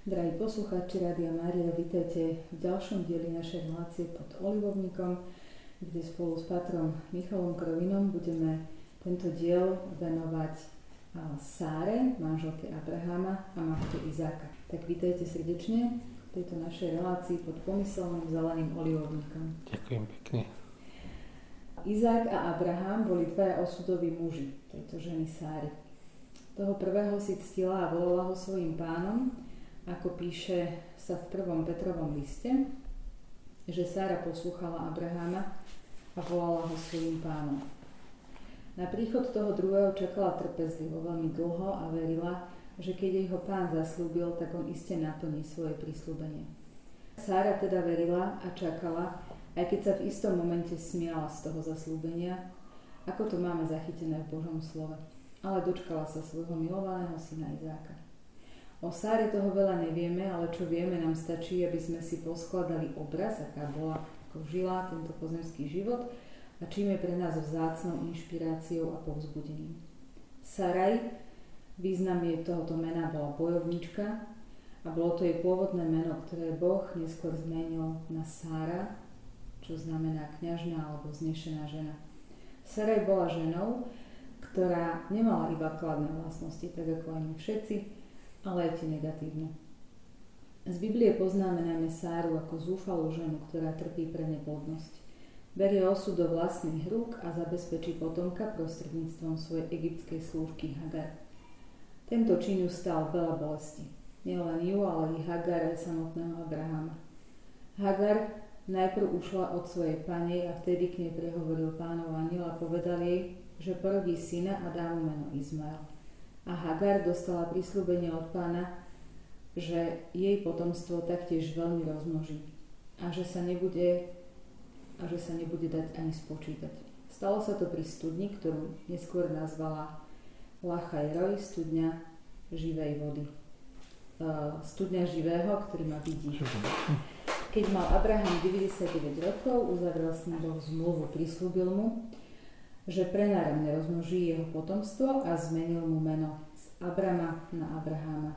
Drahí poslucháči Rádia Mária, vítajte v ďalšom dieli našej relácie pod Olivovníkom, kde spolu s patrom Michalom Krovinom budeme tento diel venovať Sáre, manželke Abrahama a matke Izáka. Tak vítajte srdečne v tejto našej relácii pod pomyselným zeleným olivovníkom. Ďakujem pekne. Izák a Abraham boli dvaja osudoví muži tejto ženy Sáry. Toho prvého si ctila a volala ho svojim pánom, ako píše sa v prvom Petrovom liste, že Sára poslúchala Abrahama a volala ho svojim pánom. Na príchod toho druhého čakala trpezlivo veľmi dlho a verila, že keď jej ho pán zaslúbil, tak on iste naplní svoje prislúbenie. Sára teda verila a čakala, aj keď sa v istom momente smiala z toho zaslúbenia, ako to máme zachytené v Božom slove. Ale dočkala sa svojho milovaného syna Izáka. O Sáre toho veľa nevieme, ale čo vieme, nám stačí, aby sme si poskladali obraz, aká bola, ako žila tento pozemský život a čím je pre nás vzácnou inšpiráciou a povzbudením. Saraj, význam jej tohoto mena bola bojovnička a bolo to jej pôvodné meno, ktoré Boh neskôr zmenil na Sára, čo znamená kňažná alebo znešená žena. Sarai bola ženou, ktorá nemala iba kladné vlastnosti, tak ako aj všetci, ale aj tie negatívne. Z Biblie poznáme najmä Sáru ako zúfalú ženu, ktorá trpí pre neplodnosť. Berie osud do vlastných rúk a zabezpečí potomka prostredníctvom svojej egyptskej slúžky Hagar. Tento čin ju stal veľa bolesti. Nielen ju, ale i Hagar aj samotného Abrahama. Hagar Najprv ušla od svojej panej a vtedy k nej prehovoril pánov aniel a povedal jej, že porodí syna a dá mu meno Izmael. A Hagar dostala prislúbenie od pána, že jej potomstvo taktiež veľmi rozmnoží a že sa nebude, a že sa nebude dať ani spočítať. Stalo sa to pri studni, ktorú neskôr nazvala Lachajroj, studňa živej vody. Studňa živého, ktorý má vidí. Keď mal Abraham 99 rokov, uzavrel s ním Boh zmluvu, prislúbil mu, že prenáramne rozmnoží jeho potomstvo a zmenil mu meno z Abrama na Abraháma.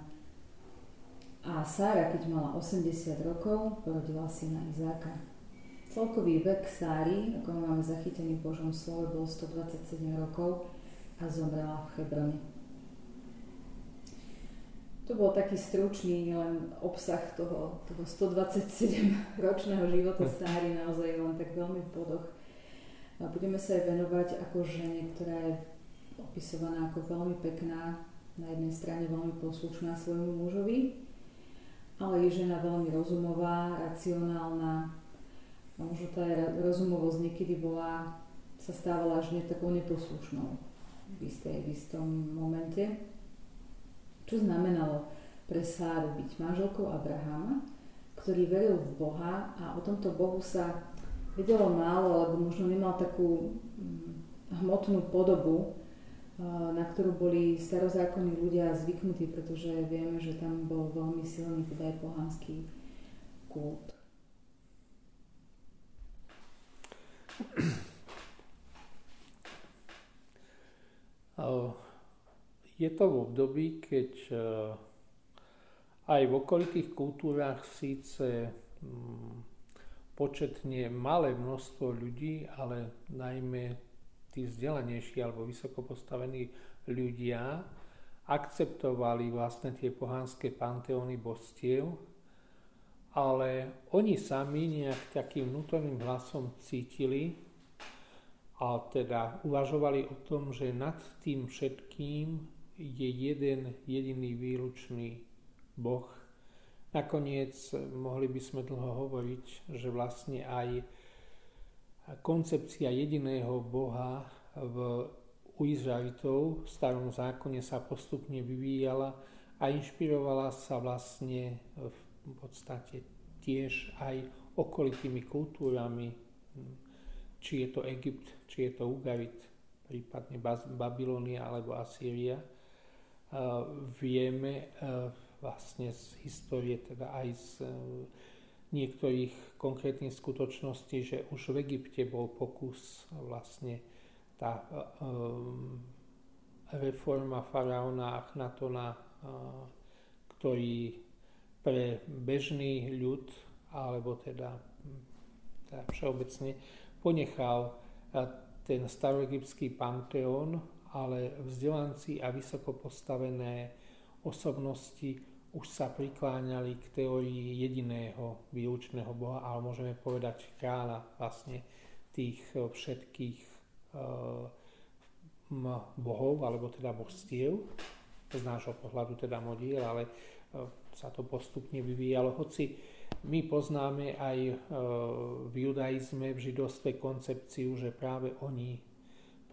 A Sára, keď mala 80 rokov, porodila syna Izáka. Celkový vek Sári, ako máme zachytený v Božom slove, bol 127 rokov a zomrela v Hebrone. To bol taký stručný len obsah toho, toho 127-ročného života. Sáry, naozaj len tak veľmi v bodoch. A budeme sa aj venovať ako žene, ktorá je opisovaná ako veľmi pekná, na jednej strane veľmi poslušná svojmu mužovi, ale je žena veľmi rozumová, racionálna. Možno tá rozumovosť niekedy bola, sa stávala až takou neposlušnou v, istej, v istom momente. Čo znamenalo pre Sáru byť manželkou Abrahama, ktorý veril v Boha a o tomto Bohu sa vedelo málo, alebo možno nemal takú mm, hmotnú podobu, na ktorú boli starozákonní ľudia zvyknutí, pretože vieme, že tam bol veľmi silný teda aj pohanský kult. Je to v období, keď eh, aj v okolitých kultúrach síce mm, početne malé množstvo ľudí, ale najmä tí vzdelanejší alebo vysoko postavení ľudia akceptovali vlastne tie pohanské panteóny božstiev, ale oni sami nejak takým vnútorným hlasom cítili a teda uvažovali o tom, že nad tým všetkým je jeden jediný výlučný Boh. Nakoniec mohli by sme dlho hovoriť, že vlastne aj koncepcia jediného Boha v u Izraelitov v starom zákone sa postupne vyvíjala a inšpirovala sa vlastne v podstate tiež aj okolitými kultúrami, či je to Egypt, či je to Ugarit, prípadne Babylonia alebo Asýria. Vieme vlastne z histórie, teda aj z e, niektorých konkrétnych skutočností, že už v Egypte bol pokus vlastne tá e, reforma faraóna Achnatona, ktorý pre bežný ľud, alebo teda, teda všeobecne, ponechal ten staroegyptský panteón, ale vzdelanci a vysoko postavené osobnosti už sa prikláňali k teórii jediného výlučného boha, ale môžeme povedať kráľa vlastne tých všetkých bohov, alebo teda božstiev, z nášho pohľadu teda modiel, ale sa to postupne vyvíjalo. Hoci my poznáme aj e, v judaizme, v židovstve koncepciu, že práve oni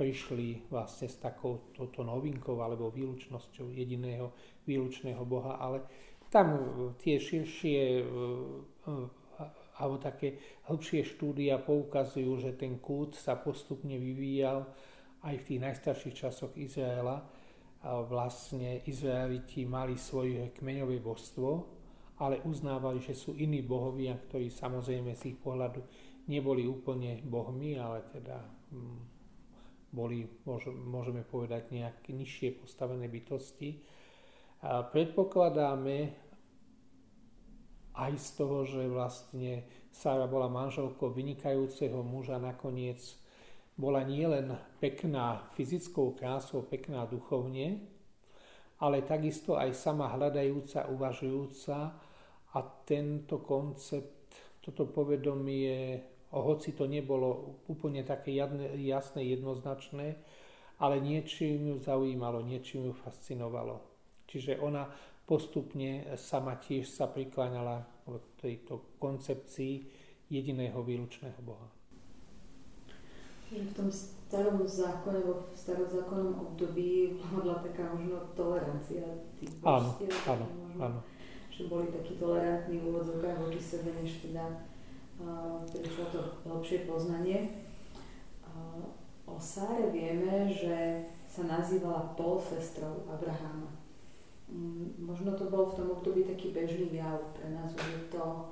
prišli vlastne s takou toto novinkou alebo výlučnosťou jediného výlučného Boha, ale tam tie širšie e, alebo také hĺbšie štúdia poukazujú, že ten kult sa postupne vyvíjal aj v tých najstarších časoch Izraela. Vlastne Izraeliti mali svoje kmeňové božstvo, ale uznávali, že sú iní bohovia, ktorí samozrejme z ich pohľadu neboli úplne bohmi, ale teda hm, boli, môžeme povedať, nejaké nižšie postavené bytosti. A predpokladáme aj z toho, že vlastne Sára bola manželkou vynikajúceho muža, nakoniec bola nielen pekná fyzickou krásou, pekná duchovne, ale takisto aj sama hľadajúca, uvažujúca a tento koncept, toto povedomie, hoci to nebolo úplne také jasné, jednoznačné, ale niečím ju zaujímalo, niečím ju fascinovalo. Čiže ona postupne sama tiež sa prikláňala k tejto koncepcii jediného výlučného Boha. V tom starom zákone, vo starozákonnom období hľadla taká možno tolerancia tých božstiev. Áno, áno, áno že boli takí tolerantní v úvodzovkách voči sebe, než teda prišlo to lepšie poznanie. O Sáre vieme, že sa nazývala polsestrou Abraháma. Um, možno to bol v tom období taký bežný jav. Pre nás už je to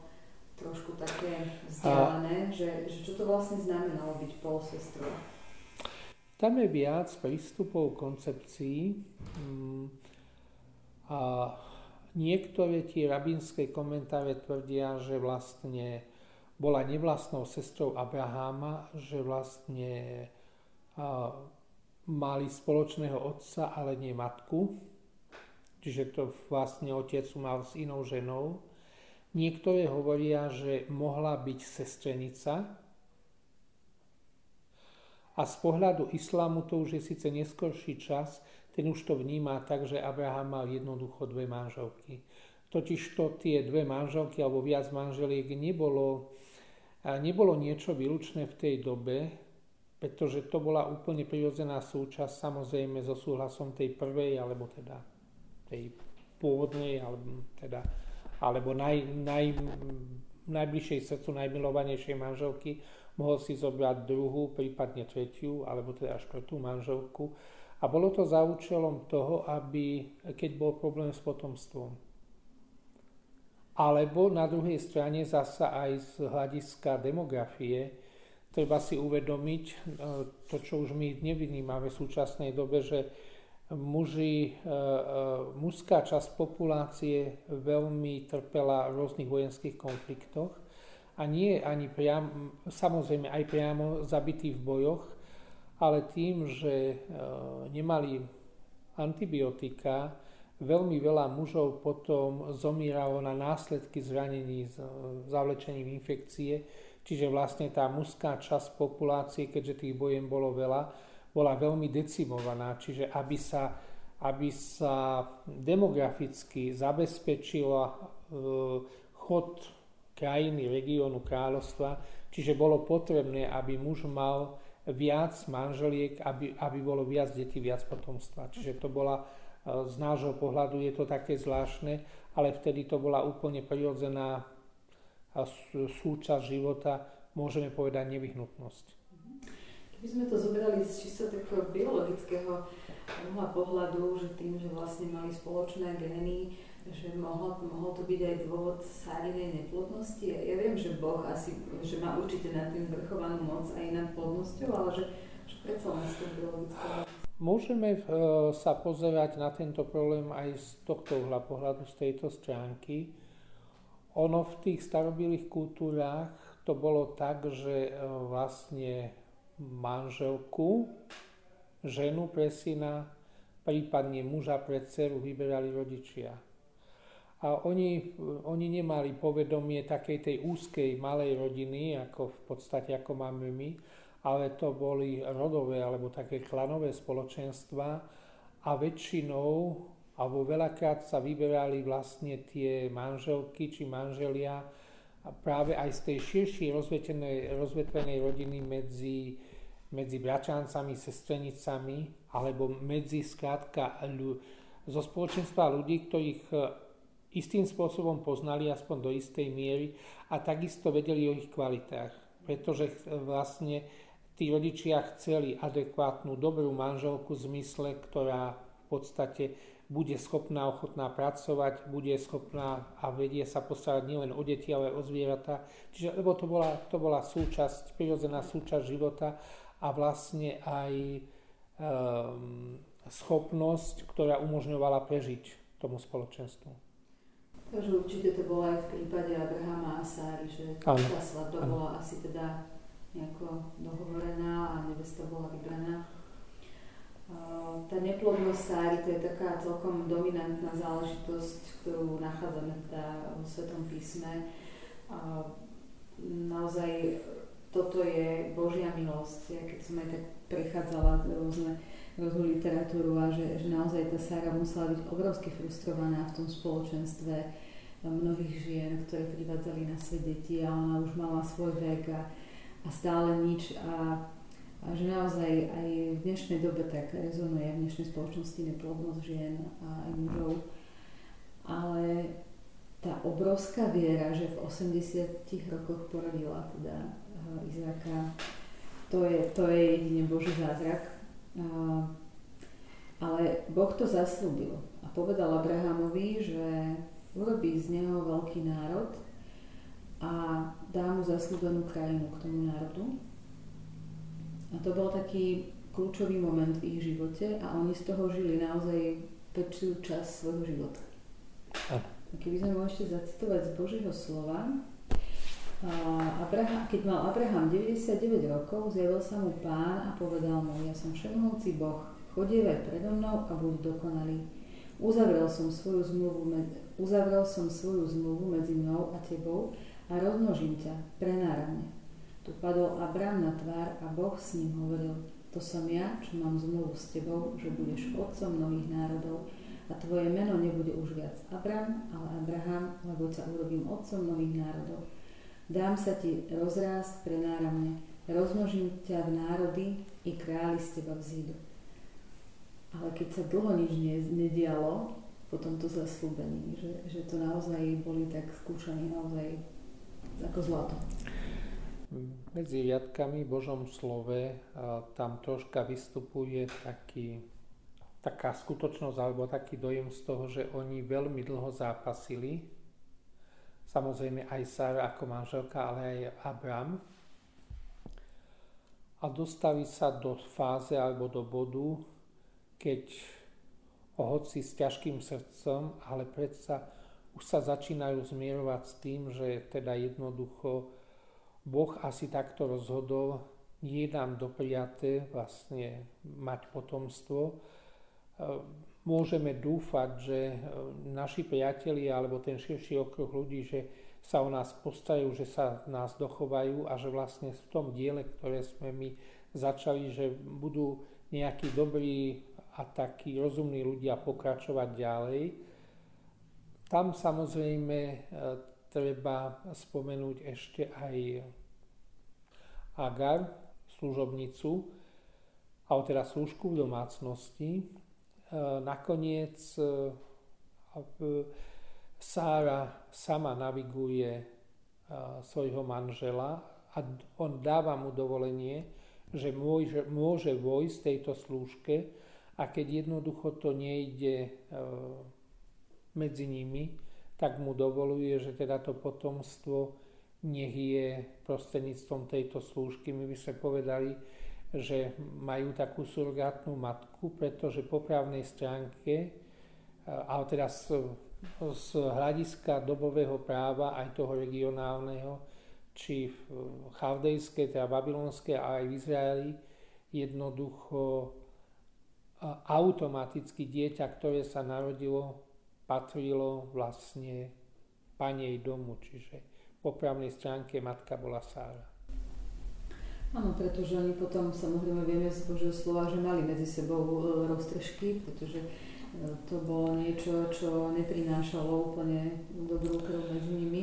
trošku také vzdialené, a... že, že čo to vlastne znamenalo byť polsestrou. Tam je viac prístupov, koncepcií. Um, a Niektoré tie rabínske komentáre tvrdia, že vlastne bola nevlastnou sestrou Abraháma, že vlastne mali spoločného otca, ale nie matku. Čiže to vlastne otec mal s inou ženou. Niektoré hovoria, že mohla byť sestrenica. A z pohľadu islámu to už je síce neskorší čas, ten už to vníma tak, že Abraham mal jednoducho dve manželky. Totižto tie dve manželky alebo viac manželiek nebolo, nebolo niečo výlučné v tej dobe, pretože to bola úplne prirodzená súčasť, samozrejme so súhlasom tej prvej, alebo teda tej pôvodnej, alebo, teda, alebo naj, naj, najbližšej srdcu, najmilovanejšej manželky, mohol si zobrať druhú, prípadne tretiu, alebo teda štvrtú manželku a bolo to za účelom toho, aby, keď bol problém s potomstvom. Alebo na druhej strane zasa aj z hľadiska demografie, treba si uvedomiť e, to, čo už my nevynímame v súčasnej dobe, že muži, e, e, mužská časť populácie veľmi trpela v rôznych vojenských konfliktoch a nie ani priamo, samozrejme aj priamo zabití v bojoch, ale tým, že nemali antibiotika, veľmi veľa mužov potom zomíralo na následky zranení s zavlečením infekcie, čiže vlastne tá mužská časť populácie, keďže tých bojem bolo veľa, bola veľmi decimovaná, čiže aby sa, aby sa demograficky zabezpečila e, chod krajiny, regiónu, kráľovstva, čiže bolo potrebné, aby muž mal viac manželiek, aby, aby bolo viac detí, viac potomstva. Čiže to bola, z nášho pohľadu je to také zvláštne, ale vtedy to bola úplne prirodzená súčasť života, môžeme povedať nevyhnutnosť. Keby sme to zobrali z čisto takého biologického pohľadu, že tým, že vlastne mali spoločné gény, že mohol, mohol to byť aj dôvod sárinej neplodnosti. Ja viem, že Boh asi, že má určite nad tým vrchovanú moc aj nad plodnosťou, ale že, že predsa len z toho biologického. Môžeme uh, sa pozerať na tento problém aj z tohto uhla pohľadu, z tejto stránky. ono v tých starobilých kultúrách to bolo tak, že vlastne manželku, ženu pre syna, prípadne muža pre dceru vyberali rodičia. A oni, oni nemali povedomie takej tej úzkej malej rodiny, ako v podstate ako máme my, ale to boli rodové alebo také klanové spoločenstva a väčšinou alebo veľakrát sa vyberali vlastne tie manželky či manželia práve aj z tej širšej rozvetvenej, rodiny medzi, medzi bračancami, sestrenicami alebo medzi skrátka zo spoločenstva ľudí, ktorých istým spôsobom poznali aspoň do istej miery a takisto vedeli o ich kvalitách. Pretože vlastne tí rodičia chceli adekvátnu, dobrú manželku v zmysle, ktorá v podstate bude schopná, ochotná pracovať, bude schopná a vedie sa postarať nielen o deti, ale o zvieratá. Čiže, lebo to bola, to bola súčasť, prirodzená súčasť života a vlastne aj um, schopnosť, ktorá umožňovala prežiť tomu spoločenstvu. Takže určite to bolo aj v prípade Abrahama a Sáry, že tá svadba bola asi teda nejako dohovorená a nevesta bola vybraná. Tá neplodnosť Sáry to je taká celkom dominantná záležitosť, ktorú nachádzame teda v Svetom písme. Naozaj toto je Božia milosť. Ja keď som aj tak prechádzala rôzne rôznu literatúru a že, že naozaj tá Sára musela byť obrovsky frustrovaná v tom spoločenstve mnohých žien, ktoré privádzali na svet deti a ona už mala svoj vek a, a stále nič a, a že naozaj aj v dnešnej dobe tak rezonuje v dnešnej spoločnosti neplodnosť žien a aj mužov. Ale tá obrovská viera, že v 80 rokoch porodila teda eh, Izáka, to je, to je jedine Boží zázrak ale Boh to zaslúbil a povedal Abrahamovi, že urobí z neho veľký národ a dá mu zaslúbenú krajinu k tomu národu. A to bol taký kľúčový moment v ich živote a oni z toho žili naozaj väčšiu časť svojho života. A keby sme môžete zacitovať z Božieho slova, Abraham, keď mal Abraham 99 rokov, zjavil sa mu pán a povedal mu, ja som všemohúci Boh, chodievaj predo mnou a buď dokonalý. Uzavrel som svoju zmluvu, uzavrel som svoju zmluvu medzi mnou a tebou a rozmnožím ťa prenáramne. Tu padol Abram na tvár a Boh s ním hovoril, to som ja, čo mám zmluvu s tebou, že budeš otcom mnohých národov a tvoje meno nebude už viac Abram, ale Abraham, lebo ťa urobím otcom mnohých národov. Dám sa ti rozrásť prenáramne, rozmnožím ťa v národy i králi z teba vzídu. Ale keď sa dlho nič nedialo po tomto zaslúbení, že, že to naozaj boli tak skúšaní naozaj ako zlato. Medzi riadkami v Božom slove tam troška vystupuje taký, taká skutočnosť alebo taký dojem z toho, že oni veľmi dlho zápasili samozrejme aj Sara ako manželka, ale aj Abram. A dostali sa do fáze alebo do bodu, keď hoci s ťažkým srdcom, ale predsa už sa začínajú zmierovať s tým, že teda jednoducho Boh asi takto rozhodol, nie nám dopriaté vlastne mať potomstvo, môžeme dúfať, že e, naši priatelia alebo ten širší okruh ľudí, že sa o nás postarajú, že sa nás dochovajú a že vlastne v tom diele, ktoré sme my začali, že budú nejakí dobrí a takí rozumní ľudia pokračovať ďalej. Tam samozrejme e, treba spomenúť ešte aj Agar, služobnicu, alebo teda služku v domácnosti, E, nakoniec e, Sára sama naviguje svojho manžela a on dáva mu dovolenie, že môže, môže vojsť tejto slúžke a keď jednoducho to nejde medzi nimi, tak mu dovoluje, že teda to potomstvo nech je prostredníctvom tejto slúžky. My by sme povedali, že majú takú surgátnu matku, pretože po právnej stránke, ale teraz z hľadiska dobového práva aj toho regionálneho, či v chaldejskej, teda babylonskej a aj v Izraeli, jednoducho automaticky dieťa, ktoré sa narodilo, patrilo vlastne panej domu, čiže po právnej stránke matka bola Sára. Áno, pretože oni potom, samozrejme vieme z Božieho slova, že mali medzi sebou e, roztržky, pretože e, to bolo niečo, čo neprinášalo úplne dobrú krv medzi nimi.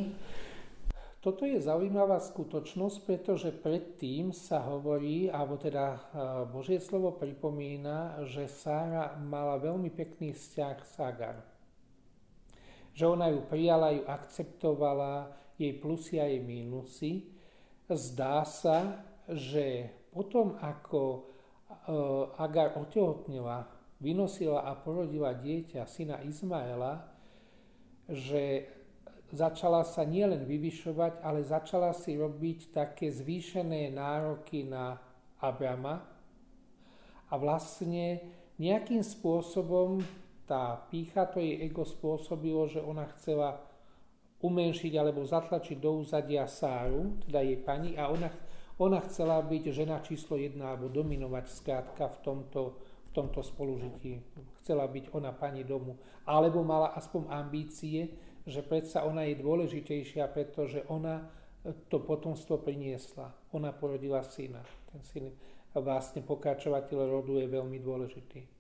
Toto je zaujímavá skutočnosť, pretože predtým sa hovorí, alebo teda e, Božie slovo pripomína, že Sára mala veľmi pekný vzťah s Agar. Že ona ju prijala, ju akceptovala, jej plusy a jej mínusy. Zdá sa, že potom, ako e, Agar otehotnila, vynosila a porodila dieťa, syna Izmaela, že začala sa nielen vyvyšovať, ale začala si robiť také zvýšené nároky na Abrama a vlastne nejakým spôsobom tá pícha, to jej ego spôsobilo, že ona chcela umenšiť alebo zatlačiť do úzadia Sáru, teda jej pani, a ona, ona chcela byť žena číslo jedna alebo dominovať skrátka v tomto, v tomto spolužití. Chcela byť ona pani domu. Alebo mala aspoň ambície, že predsa ona je dôležitejšia, pretože ona to potomstvo priniesla. Ona porodila syna. Ten syn vlastne pokračovateľ rodu je veľmi dôležitý.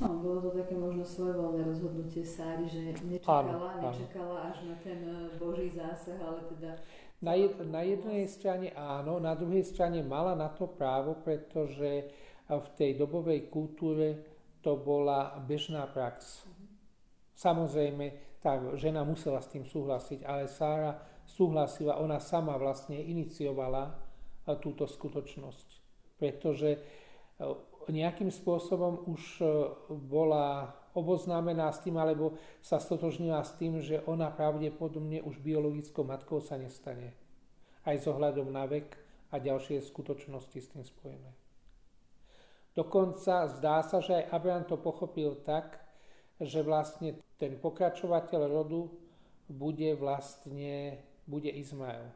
No, bolo to také možno svojvoľné rozhodnutie Sári, že nečakala, áno, nečakala áno. až na ten e, Boží zásah, ale teda... Na, jed, na jednej strane áno, na druhej strane mala na to právo, pretože v tej dobovej kultúre to bola bežná prax. Samozrejme, tá žena musela s tým súhlasiť, ale Sára súhlasila, ona sama vlastne iniciovala e, túto skutočnosť, pretože nejakým spôsobom už e, bola oboznámená s tým, alebo sa stotožnila s tým, že ona pravdepodobne už biologickou matkou sa nestane. Aj s ohľadom na vek a ďalšie skutočnosti s tým spojené. Dokonca zdá sa, že aj Abraham to pochopil tak, že vlastne ten pokračovateľ rodu bude vlastne bude Izmael.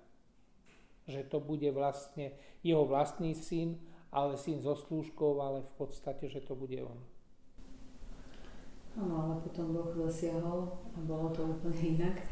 Že to bude vlastne jeho vlastný syn, ale syn so slúžkou, ale v podstate, že to bude on. Áno, ale potom Boh zasiahol a bolo to úplne inak.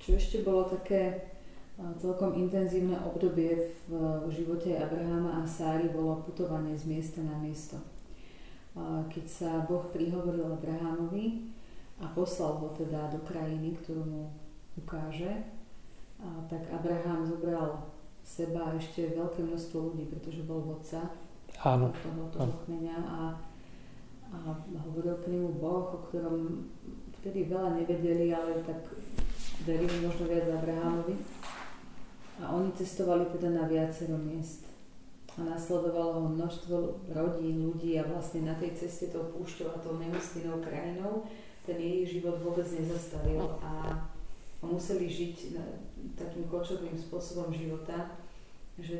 Čo ešte bolo také celkom intenzívne obdobie v živote Abraháma a Sáry bolo putovanie z miesta na miesto. Keď sa Boh prihovoril Abrahámovi a poslal ho teda do krajiny, ktorú mu ukáže, tak Abraham zobral seba a ešte veľké množstvo ľudí, pretože bol vodca Áno. toho, toho kmeňa a, a hovoril k nemu Boh, o ktorom vtedy veľa nevedeli, ale tak verili možno viac Abrahamovi. A oni cestovali teda na viacero miest. A nasledovalo ho množstvo rodín, ľudí a vlastne na tej ceste tou púšťou a tou nehustinou krajinou ten jej život vôbec nezastavil a museli žiť takým kočovým spôsobom života, že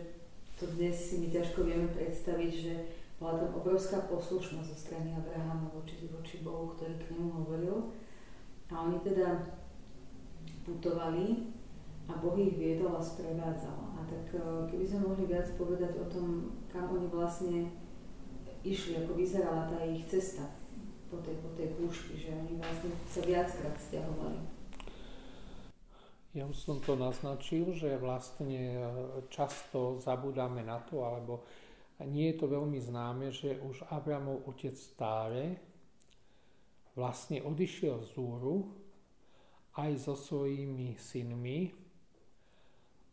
to dnes si my ťažko vieme predstaviť, že bola tam obrovská poslušnosť zo strany Abrahama voči, voči Bohu, ktorý k nemu hovoril. A oni teda putovali a Boh ich viedol a sprevádzal. A tak e, keby sme mohli viac povedať o tom, kam oni vlastne išli, ako vyzerala tá ich cesta po tej, po tej púšti, že oni vlastne sa viackrát stiahovali. Ja už som to naznačil, že vlastne e, často zabudáme na to, alebo nie je to veľmi známe, že už Abramov otec Táre vlastne odišiel z Úru aj so svojimi synmi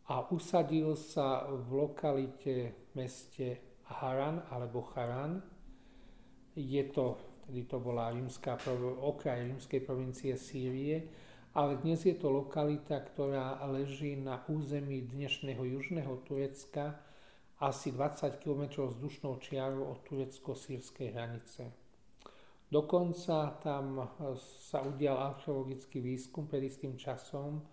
a usadil sa v lokalite meste Haran alebo Charan. Je to, tedy to bola rímska, okraj rímskej provincie Sýrie, ale dnes je to lokalita, ktorá leží na území dnešného južného Turecka, asi 20 km vzdušnou čiarou od turecko-sírskej hranice. Dokonca tam sa udial archeologický výskum pred istým časom.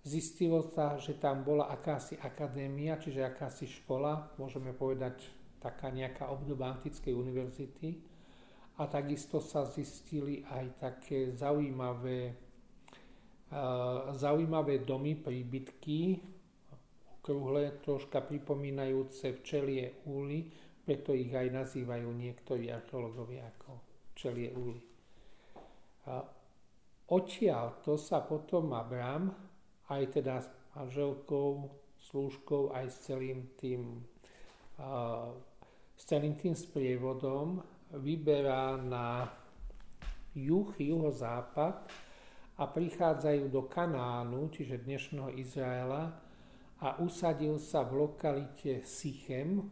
Zistilo sa, že tam bola akási akadémia, čiže akási škola, môžeme povedať taká nejaká obdoba antickej univerzity. A takisto sa zistili aj také zaujímavé, zaujímavé domy, príbytky, okrúhle, troška pripomínajúce včelie úly, preto ich aj nazývajú niektorí archeológovia ako včelie úly. A odtiaľ to sa potom Abram, aj teda s manželkou, slúžkou, aj s celým tým, a, s celým tým sprievodom vyberá na juh, juhozápad a prichádzajú do Kanánu, čiže dnešného Izraela, a usadil sa v lokalite Sichem.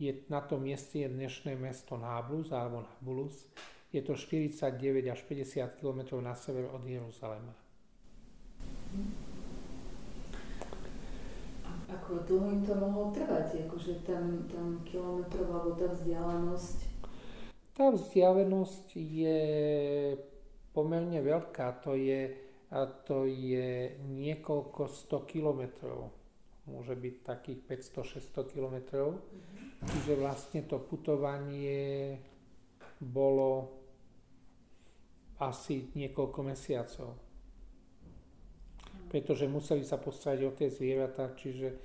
Je, na tom mieste je dnešné mesto Náblus alebo Nabulus. Je to 49 až 50 km na sever od Jeruzalema. Ako dlho im to mohlo trvať? Akože tam, tam kilometrov alebo tá vzdialenosť? Tá vzdialenosť je pomerne veľká. To je a to je niekoľko 100 kilometrov. Môže byť takých 500-600 kilometrov. Čiže vlastne to putovanie bolo asi niekoľko mesiacov. Pretože museli sa postarať o tie zvieratá, čiže e,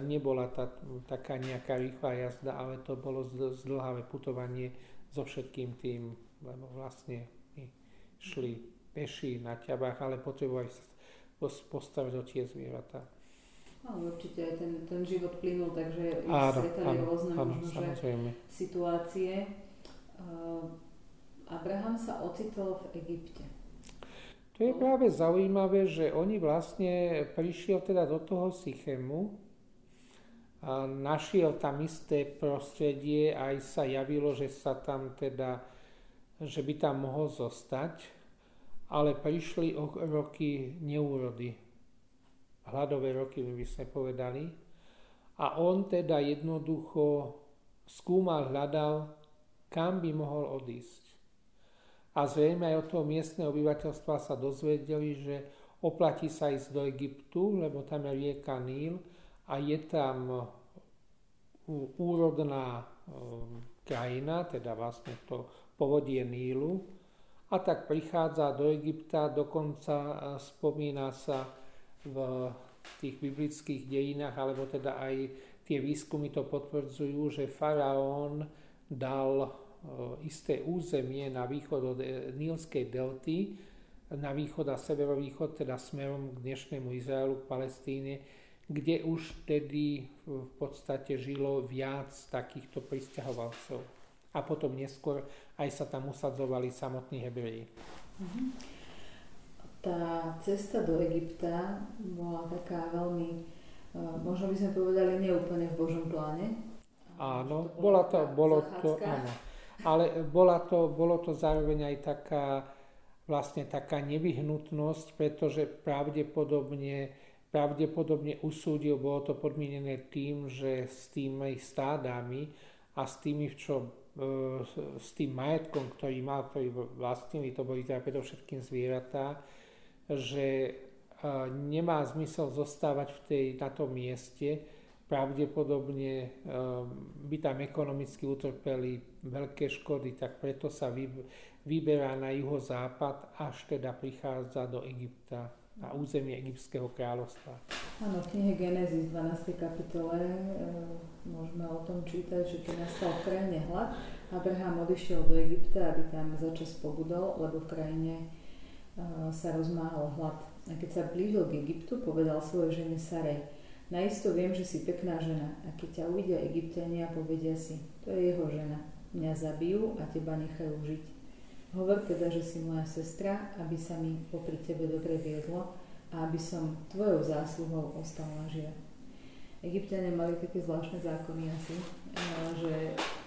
nebola tá, taká nejaká rýchla jazda, ale to bolo zdlhavé putovanie so všetkým tým, lebo vlastne šli peši na ťabách, ale potrebovali sa postaviť o tie zvieratá. Ale určite aj ten, ten život plynul, takže áno, stretali áno, rôzne áno, možno, situácie. Uh, Abraham sa ocitol v Egypte. To je práve zaujímavé, že oni vlastne prišiel teda do toho Sychemu, a našiel tam isté prostredie, aj sa javilo, že sa tam teda, že by tam mohol zostať ale prišli roky neúrody. Hladové roky by sme povedali. A on teda jednoducho skúmal, hľadal, kam by mohol odísť. A zrejme aj od toho miestneho obyvateľstva sa dozvedeli, že oplatí sa ísť do Egyptu, lebo tam je rieka Níl a je tam úrodná krajina, teda vlastne to povodie Nílu a tak prichádza do Egypta, dokonca e, spomína sa v tých biblických dejinách, alebo teda aj tie výskumy to potvrdzujú, že faraón dal e, isté územie na východ od e, Nílskej delty, na východ a severovýchod, teda smerom k dnešnému Izraelu, k Palestíne, kde už tedy v podstate žilo viac takýchto pristahovalcov a potom neskôr aj sa tam usadzovali samotní Hebreji. Mhm. Tá cesta do Egypta bola taká veľmi, e, možno by sme povedali, neúplne v Božom pláne. Áno, to bola to, bolo to, áno. Ale bola to, bolo to zároveň aj taká, vlastne taká nevyhnutnosť, pretože pravdepodobne, pravdepodobne usúdil, bolo to podmienené tým, že s tými stádami a s tými, čo E, s tým majetkom, ktorý mal, ktorý vlastnili, to boli teda predovšetkým zvieratá, že nemá zmysel zostávať v tej, na tom mieste, pravdepodobne by tam ekonomicky utrpeli veľké škody, tak preto sa vyberá na juhozápad, až teda prichádza do Egypta na územie Egyptského kráľovstva. Áno, v knihe Genesis 12. kapitole e, môžeme o tom čítať, že keď nastal v krajine hlad, Abraham odišiel do Egypta, aby tam začas pobudol, lebo v krajine sa rozmáhal hlad. A keď sa blížil k Egyptu, povedal svojej žene Sarej, Naisto viem, že si pekná žena a keď ťa uvidia egyptiania, povedia si, to je jeho žena. Mňa zabijú a teba nechajú žiť. Hovor teda, že si moja sestra, aby sa mi popri tebe dobre viedlo a aby som tvojou zásluhou ostal nažive. Egyptiania mali také zvláštne zákony asi, že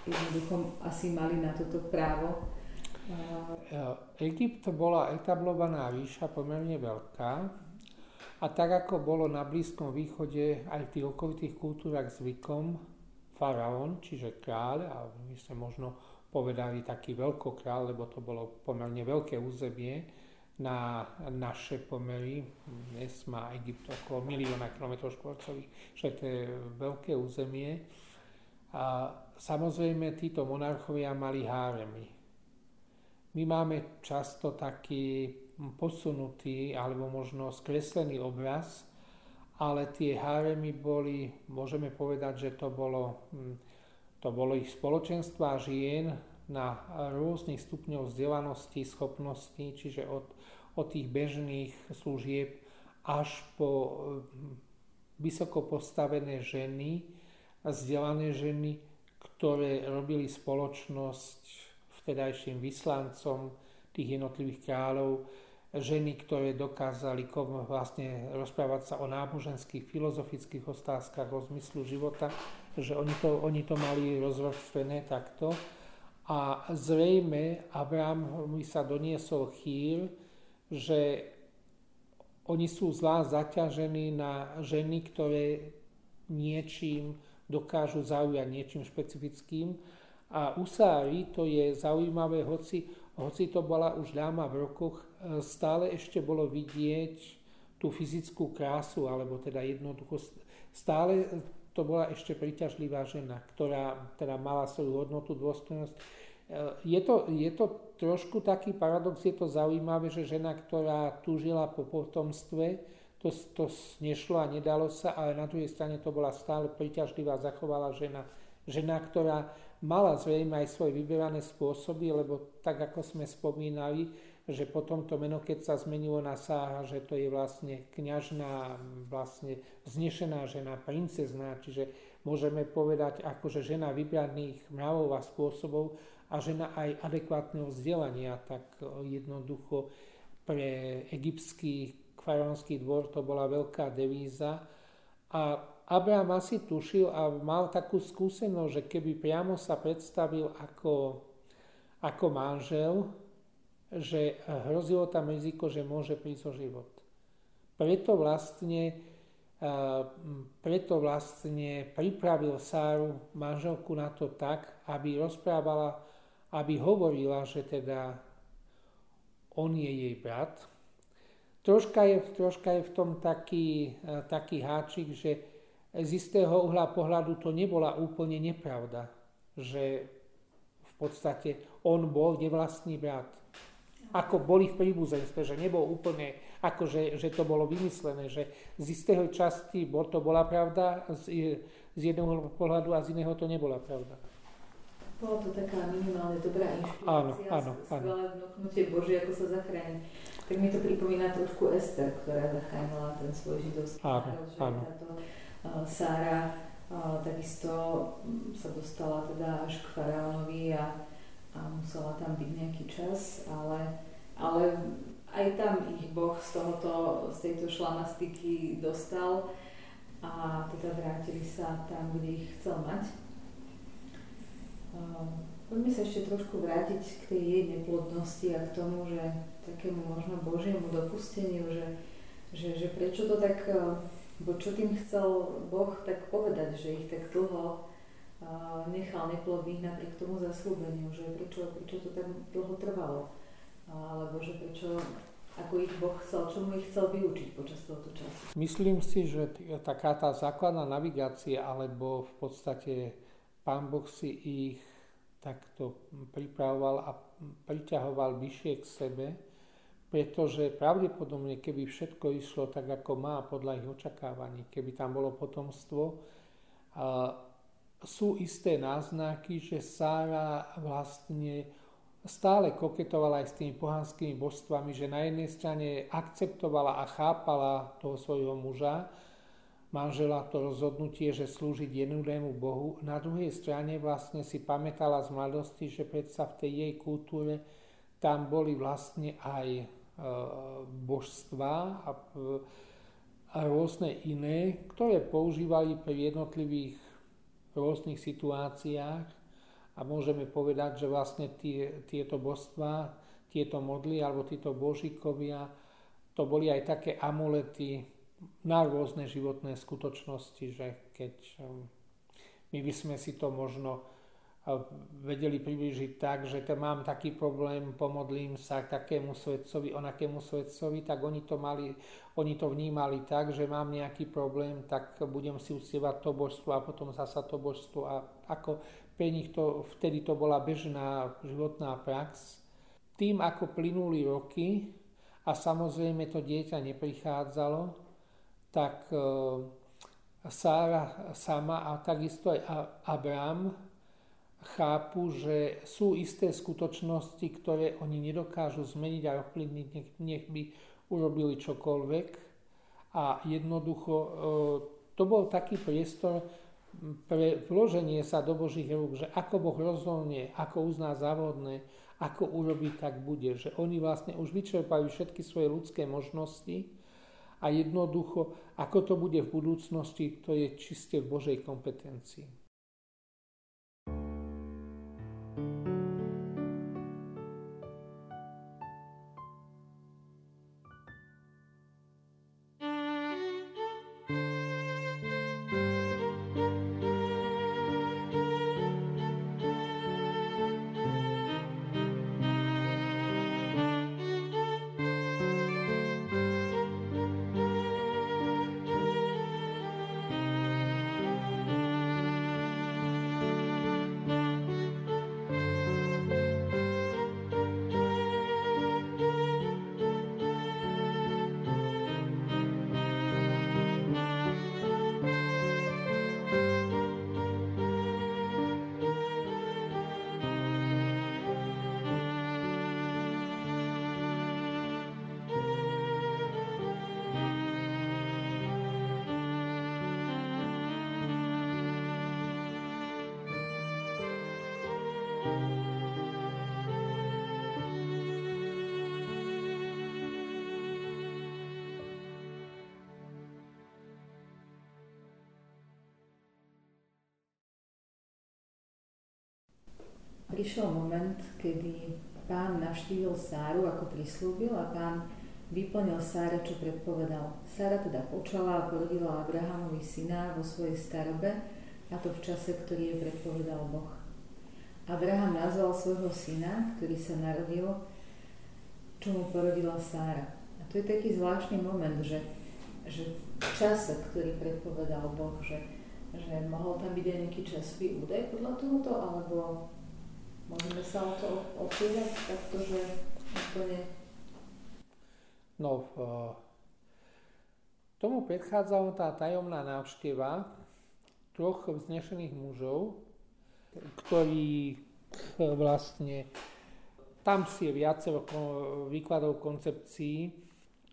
jednoducho asi mali na toto právo. Egypt bola etablovaná ríša pomerne veľká a tak ako bolo na Blízkom východe aj v tých okolitých kultúrach zvykom, faraón, čiže kráľ, a my sme možno povedali taký veľkokrál, lebo to bolo pomerne veľké územie na naše pomery. Dnes má Egypt okolo milióna km štvorcových, že to je veľké územie. A samozrejme títo monarchovia mali háremy. My máme často taký posunutý alebo možno skreslený obraz, ale tie háremy boli, môžeme povedať, že to bolo hm, to bolo ich spoločenstva žien na rôznych stupňoch vzdelanosti, schopností, čiže od, od tých bežných služieb až po hm, vysoko postavené ženy vzdelané ženy, ktoré robili spoločnosť vtedajším vyslancom tých jednotlivých kráľov, ženy, ktoré dokázali vlastne rozprávať sa o náboženských, filozofických otázkach, o zmyslu života že oni to, oni to mali rozvrstvené takto. A zrejme Abraham mi sa doniesol chýr, že oni sú zvlášť zaťažení na ženy, ktoré niečím dokážu zaujať niečím špecifickým. A u Sári to je zaujímavé, hoci, hoci to bola už dáma v rokoch, e, stále ešte bolo vidieť tú fyzickú krásu, alebo teda jednoducho stále to bola ešte priťažlivá žena, ktorá teda mala svoju hodnotu, dôstojnosť. E, je to, je to trošku taký paradox, je to zaujímavé, že žena, ktorá túžila po potomstve, to, to nešlo a nedalo sa, ale na druhej strane to bola stále priťažlivá, zachovala žena. Žena, ktorá mala zrejme aj svoje vyberané spôsoby, lebo tak ako sme spomínali, že potom to meno, keď sa zmenilo na Sáha, že to je vlastne kňažná, vlastne znešená žena, princezná, čiže môžeme povedať akože žena vybraných mravov a spôsobov a žena aj adekvátneho vzdelania, tak jednoducho pre egyptský faraónsky dvor to bola veľká devíza. A Abraham asi tušil a mal takú skúsenosť, že keby priamo sa predstavil ako, ako manžel, že hrozilo tam riziko, že môže prísť o život. Preto vlastne, preto vlastne pripravil Sáru manželku na to tak, aby rozprávala, aby hovorila, že teda on je jej brat. Troška je, troška je v tom taký, taký háčik, že z istého uhla pohľadu to nebola úplne nepravda, že v podstate on bol nevlastný brat ako boli v príbuzenstve, že nebol úplne, ako že, že to bolo vymyslené, že z istého časti bol, to bola pravda, z, z jedného pohľadu a z iného to nebola pravda. Bola to taká minimálne dobrá inšpirácia, áno, áno, skvelé vnúknutie Bože, ako sa zachráni. Tak mi to pripomína trošku Ester, ktorá zachránila ten svoj židovský národ, že áno. táto Sára uh, takisto sa dostala teda až k faraónovi a a musela tam byť nejaký čas, ale, ale aj tam ich Boh z, tohoto, z tejto šlamastiky dostal a teda vrátili sa tam, kde ich chcel mať. Poďme sa ešte trošku vrátiť k tej jej neplodnosti a k tomu, že takému možno Božiemu dopusteniu, že, že, že prečo to tak, bo čo tým chcel Boh tak povedať, že ich tak dlho nechal neplodných napriek tomu zaslúbeniu, že prečo, prečo to tak dlho trvalo, alebo že prečo ako ich Boh chcel, čo mu ich chcel vyučiť počas tohto času. Myslím si, že taká tá základná navigácia, alebo v podstate Pán Boh si ich takto pripravoval a priťahoval vyššie k sebe, pretože pravdepodobne, keby všetko išlo tak, ako má podľa ich očakávaní, keby tam bolo potomstvo, sú isté náznaky, že Sára vlastne stále koketovala aj s tými pohanskými božstvami, že na jednej strane akceptovala a chápala toho svojho muža, manžela to rozhodnutie, že slúžiť jednoduchému Bohu. Na druhej strane vlastne si pamätala z mladosti, že predsa v tej jej kultúre tam boli vlastne aj božstva a, a rôzne iné, ktoré používali pri jednotlivých rôznych situáciách. A môžeme povedať, že vlastne tie, tieto božstva, tieto modly alebo títo božikovia, to boli aj také amulety na rôzne životné skutočnosti, že keď um, my by sme si to možno vedeli približiť tak, že to mám taký problém, pomodlím sa k takému svetcovi, onakému svetcovi, tak oni to, mali, oni to vnímali tak, že mám nejaký problém, tak budem si uctievať to božstvo a potom zasa to božstvo a ako pre nich to, vtedy to bola bežná životná prax. Tým, ako plynuli roky a samozrejme to dieťa neprichádzalo, tak e, Sára sama a takisto aj Abraham chápu, že sú isté skutočnosti, ktoré oni nedokážu zmeniť a ovplyvniť, nech, nech by urobili čokoľvek. A jednoducho e, to bol taký priestor, pre vloženie sa do Božích rúk, že ako Boh rozhodne, ako uzná závodné, ako urobí, tak bude. Že oni vlastne už vyčerpajú všetky svoje ľudské možnosti a jednoducho, ako to bude v budúcnosti, to je čiste v Božej kompetencii. Prišiel moment, kedy pán navštívil Sáru, ako prislúbil a pán vyplnil Sára, čo predpovedal. Sára teda počala a porodila Abrahamovi syna vo svojej starobe, a to v čase, ktorý jej predpovedal Boh. Abraham nazval svojho syna, ktorý sa narodil, čo mu porodila Sára. A to je taký zvláštny moment, že, že v čase, ktorý predpovedal Boh, že, že mohol tam byť aj nejaký časový údaj podľa tohoto, alebo Môžeme sa o to opýtať takto, že úplne... No, tomu predchádzala tá tajomná návšteva troch vznešených mužov, ktorí vlastne tam si je viacero výkladov koncepcií.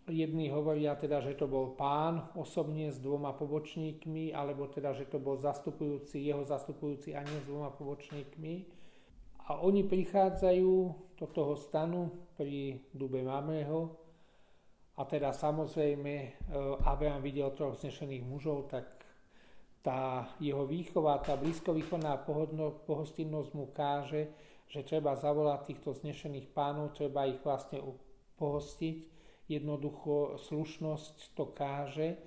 Jedni hovoria teda, že to bol pán osobne s dvoma pobočníkmi, alebo teda, že to bol zastupujúci, jeho zastupujúci aniel s dvoma pobočníkmi. A oni prichádzajú do toho stanu pri dube Mamreho a teda samozrejme e, Abraham videl troch znešených mužov, tak tá jeho výchova, tá blízkovýchodná pohostinnosť mu káže, že treba zavolať týchto znešených pánov, treba ich vlastne pohostiť. Jednoducho slušnosť to káže, e,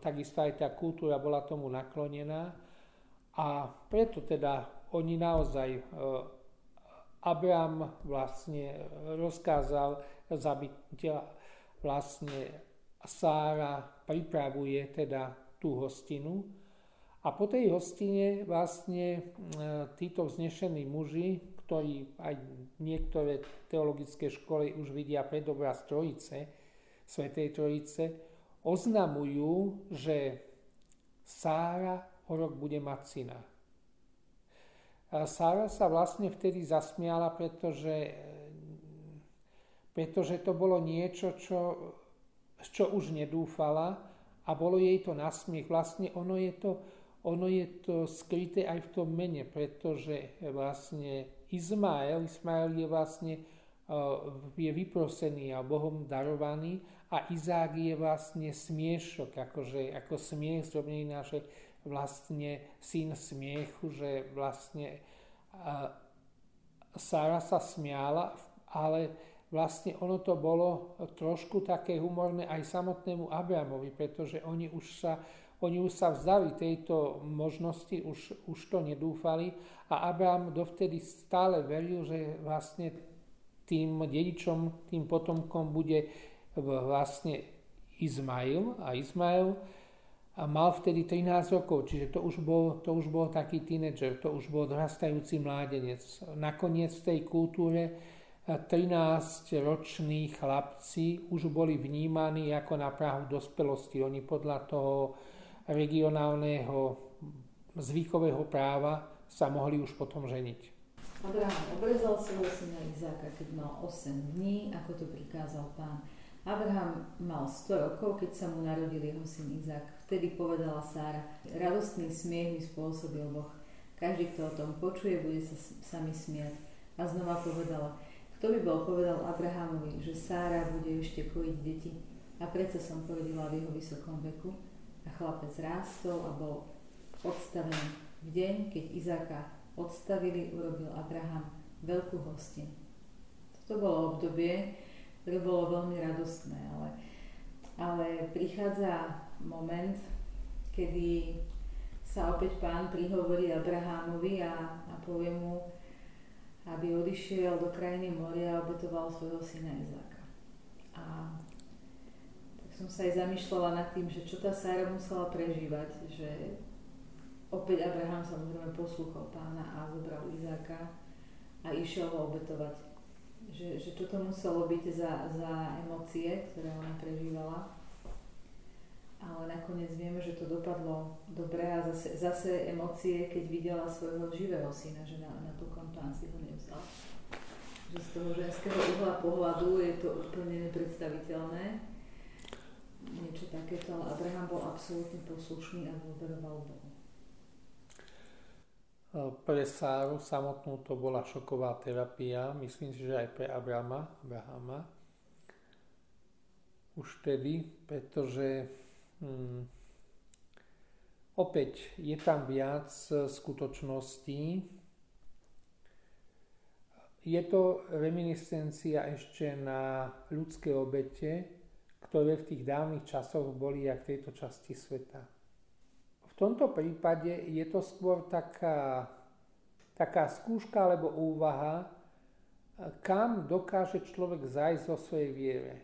takisto aj tá kultúra bola tomu naklonená a preto teda oni naozaj, e, Abraham vlastne rozkázal zabiť vlastne Sára pripravuje teda tú hostinu. A po tej hostine vlastne títo vznešení muži, ktorí aj niektoré teologické školy už vidia predobraz Trojice, Svetej Trojice, oznamujú, že Sára o rok bude mať syna. Sára sa vlastne vtedy zasmiala, pretože, pretože to bolo niečo, čo, čo už nedúfala a bolo jej to nasmiech. Vlastne ono je to, ono je to skryté aj v tom mene, pretože vlastne Izmael, Izmael je vlastne je vyprosený a Bohom darovaný a Izák je vlastne smiešok, akože, ako smiech zrobený na, že vlastne syn smiechu, že vlastne Sara sa smiala, ale vlastne ono to bolo trošku také humorné aj samotnému Abrahamovi, pretože oni už sa, oni už sa vzdali tejto možnosti, už, už to nedúfali a Abraham dovtedy stále veril, že vlastne tým dedičom, tým potomkom bude vlastne Izmail a Izmail a mal vtedy 13 rokov, čiže to už bol, to už bol taký tínedžer, to už bol dorastajúci mládenec. Nakoniec v tej kultúre 13-roční chlapci už boli vnímaní ako na Prahu dospelosti. Oni podľa toho regionálneho zvykového práva sa mohli už potom ženiť. Abraham obrezal svojho syna Izáka, keď mal 8 dní, ako to prikázal pán. Abraham mal 100 rokov, keď sa mu narodil jeho syn Izák. Vtedy povedala Sára, radostný smiech mi spôsobil Boh. Každý, kto o tom počuje, bude sa sami smiať. A znova povedala, kto by bol povedal Abrahamovi, že Sára bude ešte kojiť deti. A predsa som porodila v jeho vysokom veku. A chlapec rástol a bol odstavený. V deň, keď Izáka odstavili, urobil Abraham veľkú hostin. Toto bolo obdobie, ktoré bolo veľmi radostné, ale, ale prichádza moment, kedy sa opäť pán prihovorí Abrahámovi a, a povie mu, aby odišiel do krajiny moria a obetoval svojho syna Izáka. A tak som sa aj zamýšľala nad tým, že čo tá Sára musela prežívať, že opäť Abraham samozrejme poslúchol pána a zobral Izáka a išiel ho obetovať že, že čo to muselo byť za, za emócie, ktoré ona prežívala. Ale nakoniec vieme, že to dopadlo dobre a zase, zase emócie, keď videla svojho živého syna, že na, napokon pán si ho nevzal. Že z toho ženského uhla pohľadu je to úplne nepredstaviteľné. Niečo takéto, ale Abraham bol absolútne poslušný a dôveroval Bohu. Pre Sáru samotnú to bola šoková terapia, myslím si, že aj pre Abrama, Abrahama. Už tedy, pretože hm, opäť je tam viac skutočností. Je to reminiscencia ešte na ľudské obete, ktoré v tých dávnych časoch boli aj v tejto časti sveta v tomto prípade je to skôr taká, taká skúška alebo úvaha, kam dokáže človek zajsť vo svojej viere.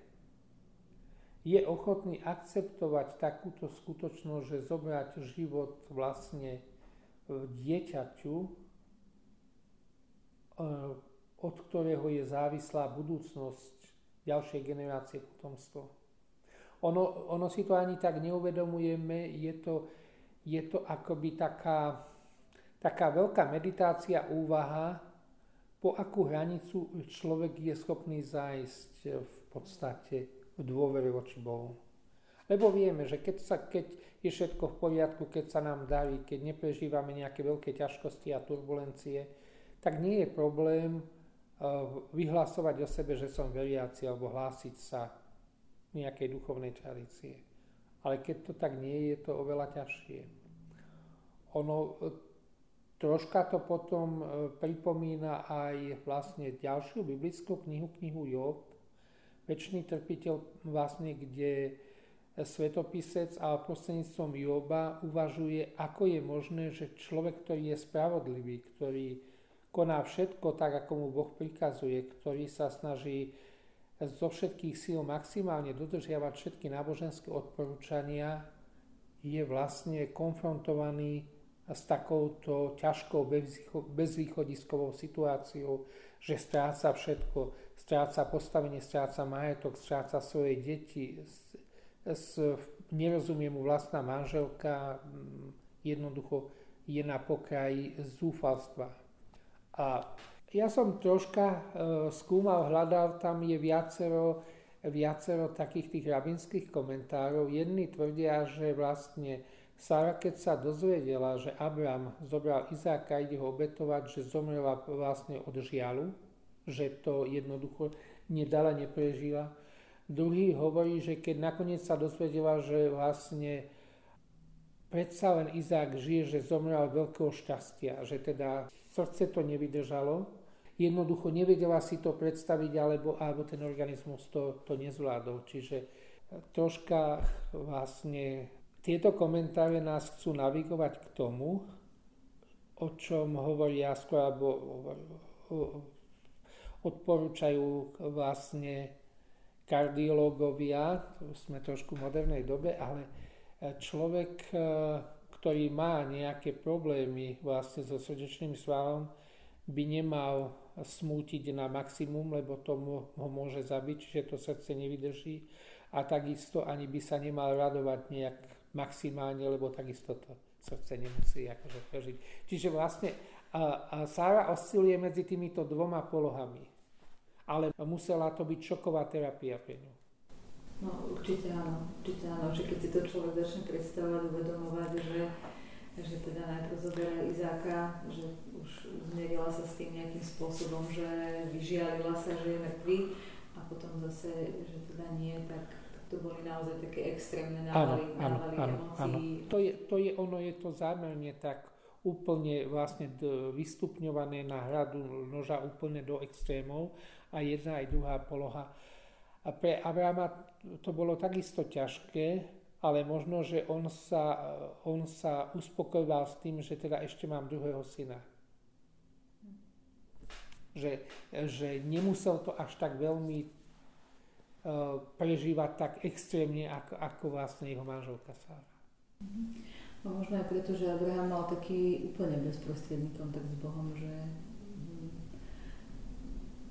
Je ochotný akceptovať takúto skutočnosť, že zobrať život vlastne dieťaťu, e, od ktorého je závislá budúcnosť ďalšej generácie potomstva. Ono, ono si to ani tak neuvedomujeme, je to, je to akoby taká, taká veľká meditácia, úvaha, po akú hranicu človek je schopný zájsť v podstate v dôvere voči Bohu. Lebo vieme, že keď, sa, keď je všetko v poriadku, keď sa nám darí, keď neprežívame nejaké veľké ťažkosti a turbulencie, tak nie je problém uh, vyhlasovať o sebe, že som veriaci alebo hlásiť sa nejakej duchovnej tradície. Ale keď to tak nie je, je to oveľa ťažšie. Ono e, troška to potom e, pripomína aj vlastne ďalšiu biblickú knihu, knihu Job, väčší trpiteľ vlastne, kde svetopisec a prostredníctvom Joba uvažuje, ako je možné, že človek, ktorý je spravodlivý, ktorý, koná všetko tak, ako mu Boh prikazuje, ktorý sa snaží zo všetkých síl maximálne dodržiavať všetky náboženské odporúčania, je vlastne konfrontovaný s takouto ťažkou bezvýchodiskovou situáciou, že stráca všetko, stráca postavenie, stráca majetok, stráca svoje deti, nerozumie mu vlastná manželka, jednoducho je na pokraji zúfalstva. A ja som troška e, skúmal, hľadal, tam je viacero, viacero takých tých rabinských komentárov. Jedni tvrdia, že vlastne Sara, keď sa dozvedela, že Abram zobral Izáka a ide ho obetovať, že zomrela vlastne od žialu, že to jednoducho nedala, neprežila. Druhý hovorí, že keď nakoniec sa dozvedela, že vlastne predsa len Izák žije, že zomrel veľkého šťastia, že teda srdce to nevydržalo jednoducho nevedela si to predstaviť, alebo, alebo ten organizmus to, to nezvládol. Čiže troška vlastne tieto komentáre nás chcú navigovať k tomu, o čom hovoria skôr, alebo odporúčajú vlastne kardiológovia, sme trošku v modernej dobe, ale človek, ktorý má nejaké problémy vlastne so srdečným svalom, by nemal smútiť na maximum, lebo to ho môže zabiť, že to srdce nevydrží. A takisto ani by sa nemal radovať nejak maximálne, lebo takisto to srdce nemusí akože prežiť. Čiže vlastne a, a Sára osciluje medzi týmito dvoma polohami. Ale musela to byť šoková terapia pre ňu. No určite áno, určite áno, že keď si to človek začne predstavovať, uvedomovať, že že teda najprv zoberá Izáka, že už zmierila sa s tým nejakým spôsobom, že vyžialila sa, že je mŕtvý a potom zase, že teda nie, tak to boli naozaj také extrémne návaly, áno, návaly áno, emócií. Áno. To, je, to je ono, je to zámerne tak úplne vlastne vystupňované na hradu noža úplne do extrémov a jedna aj druhá poloha. A pre Abrama to bolo takisto ťažké, ale možno, že on sa, on sa uspokojoval s tým, že teda ešte mám druhého syna. Že, že nemusel to až tak veľmi uh, prežívať tak extrémne, ako, ako vlastne jeho manželka Sára. No možno aj preto, že Abraham mal taký úplne bezprostredný kontakt s Bohom, že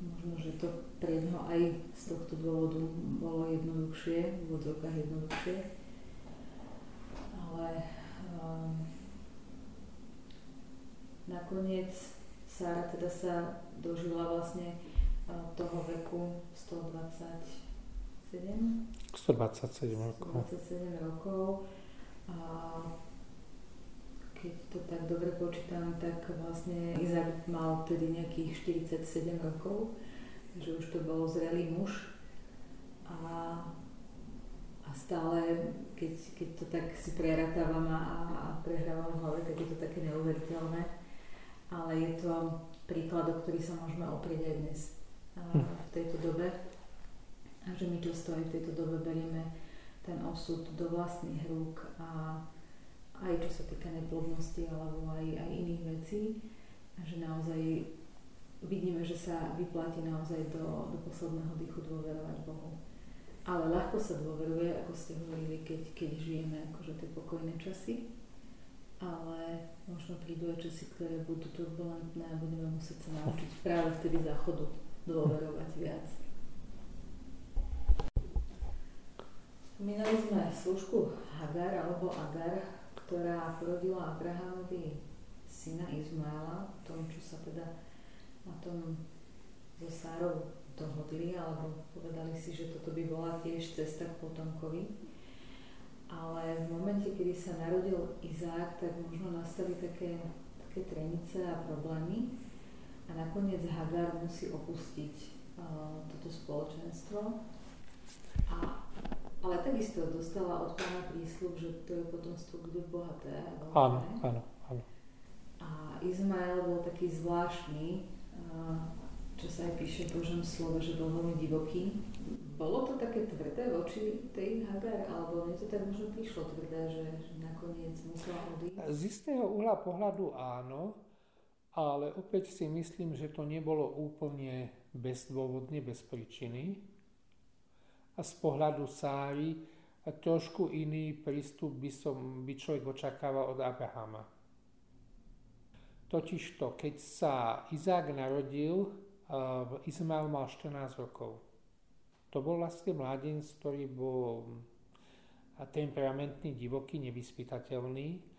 možno, že to pre neho aj z tohto dôvodu bolo jednoduchšie, v odzokách jednoduchšie ale um, nakoniec Sára teda sa dožila vlastne uh, toho veku 127 127 rokov. 127 rokov. A keď to tak dobre počítam, tak vlastne Izak mal tedy nejakých 47 rokov, takže už to bol zrelý muž. A a stále, keď, keď to tak si preratávam a, a prehrávam v hlave, tak je to také neuveriteľné. Ale je to príklad, o ktorý sa môžeme oprieť aj dnes hm. v tejto dobe. A že my často aj v tejto dobe berieme ten osud do vlastných rúk a aj čo sa týka neplodnosti alebo aj, aj iných vecí. Že naozaj vidíme, že sa vyplatí naozaj do, do posledného dýchu dôverovať Bohu ale ľahko sa dôveruje, ako ste hovorili, keď, keď žijeme akože tie pokojné časy, ale možno prídu aj časy, ktoré budú turbulentné a budeme musieť sa naučiť práve vtedy záchodu dôverovať viac. Spomínali sme služku Hagar alebo Agar, ktorá porodila Abrahamovi syna Izmaela, tom, čo sa teda na tom so Sárou dohodli alebo povedali si, že toto by bola tiež cesta k potomkovi. Ale v momente, kedy sa narodil Izák, tak možno nastali také, také trenice a problémy a nakoniec Hagar musí opustiť uh, toto spoločenstvo. A, ale takisto dostala od pána prísľub, že to je potomstvo bude bohaté. Áno, áno, áno. A Izmael bol taký zvláštny, čo sa aj píše v Božom slove, že bol veľmi divoký. Bolo to také tvrdé voči tej Hagar, alebo mne to tak možno prišlo tvrdé, že, že nakoniec musela odísť? Z istého uhla pohľadu áno, Ale opäť si myslím, že to nebolo úplne bezdôvodne, bez príčiny. Z pohľadu Sári trošku iný prístup by, som, by človek očakával od Abrahama. Totižto, keď sa Izák narodil, Izmael mal 14 rokov. To bol vlastne mladenec, ktorý bol temperamentný, divoký, nevyspytateľný.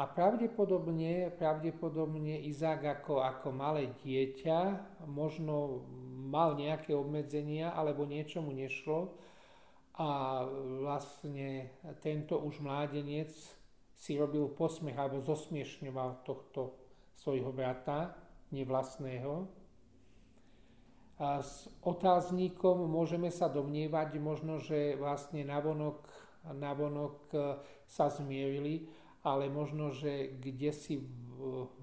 A pravdepodobne, pravdepodobne Izák ako, ako malé dieťa možno mal nejaké obmedzenia alebo niečo mu nešlo a vlastne tento už mládenec si robil posmech alebo zosmiešňoval tohto svojho brata, nevlastného. A s otáznikom môžeme sa domnievať možno, že vlastne navonok, navonok e, sa zmierili, ale možno, že kde si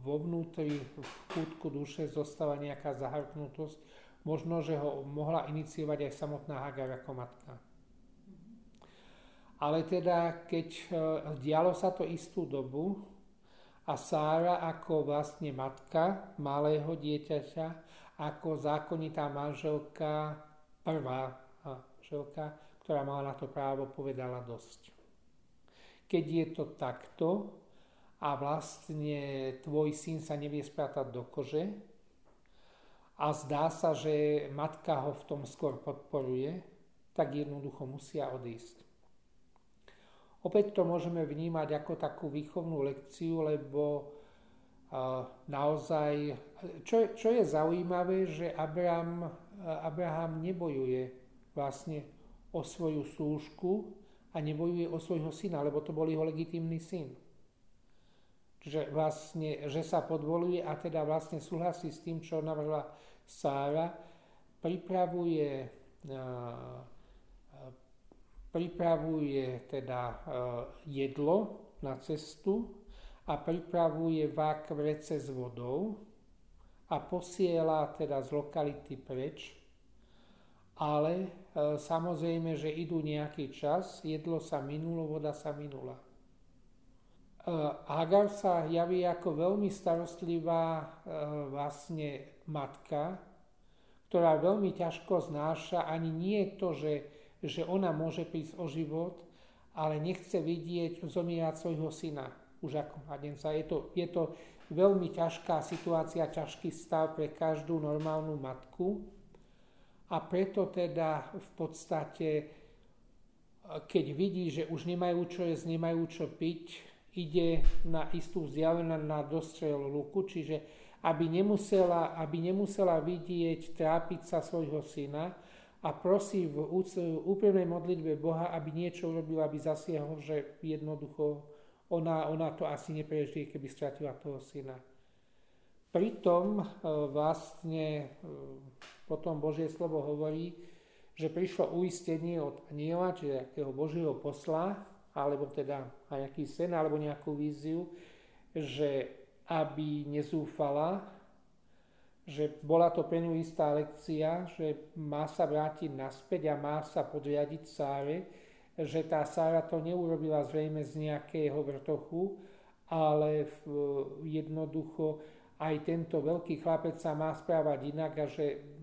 vo vnútri, v kútku duše zostáva nejaká zahrknutosť, možno, že ho mohla iniciovať aj samotná Hagar ako matka. Ale teda, keď e, dialo sa to istú dobu, a Sára ako vlastne matka malého dieťaťa, ako zákonitá manželka, prvá manželka, ktorá mala na to právo, povedala dosť. Keď je to takto a vlastne tvoj syn sa nevie sprátať do kože a zdá sa, že matka ho v tom skôr podporuje, tak jednoducho musia odísť. Opäť to môžeme vnímať ako takú výchovnú lekciu, lebo naozaj, čo, čo je zaujímavé, že Abraham, Abraham nebojuje vlastne o svoju slúžku a nebojuje o svojho syna, lebo to bol jeho legitímny syn. Čiže vlastne, že sa podvoluje a teda vlastne súhlasí s tým, čo navrhla Sára, pripravuje pripravuje teda jedlo na cestu a pripravuje vák vrece s vodou a posiela teda z lokality preč. Ale samozrejme, že idú nejaký čas, jedlo sa minulo, voda sa minula. E, Hagar sa javí ako veľmi starostlivá vlastne matka, ktorá veľmi ťažko znáša ani nie to, že že ona môže prísť o život, ale nechce vidieť zomierať svojho syna už ako mladenca. Je to, je to veľmi ťažká situácia, ťažký stav pre každú normálnu matku a preto teda v podstate, keď vidí, že už nemajú čo jesť, nemajú čo piť, ide na istú vzdialenosť na dostrel luku, čiže aby nemusela, aby nemusela vidieť, trápiť sa svojho syna, a prosí v úprimnej modlitbe Boha, aby niečo urobil, aby zasiahol, že jednoducho ona, ona to asi neprežije, keby stratila toho syna. Pritom e, vlastne e, potom Božie slovo hovorí, že prišlo uistenie od aniela, čiže nejakého Božieho posla, alebo teda aj nejaký sen, alebo nejakú víziu, že aby nezúfala, že bola to pre ňu istá lekcia, že má sa vrátiť naspäť a má sa podriadiť Sáre, že tá Sára to neurobila zrejme z nejakého vrtochu, ale jednoducho aj tento veľký chlapec sa má správať inak a že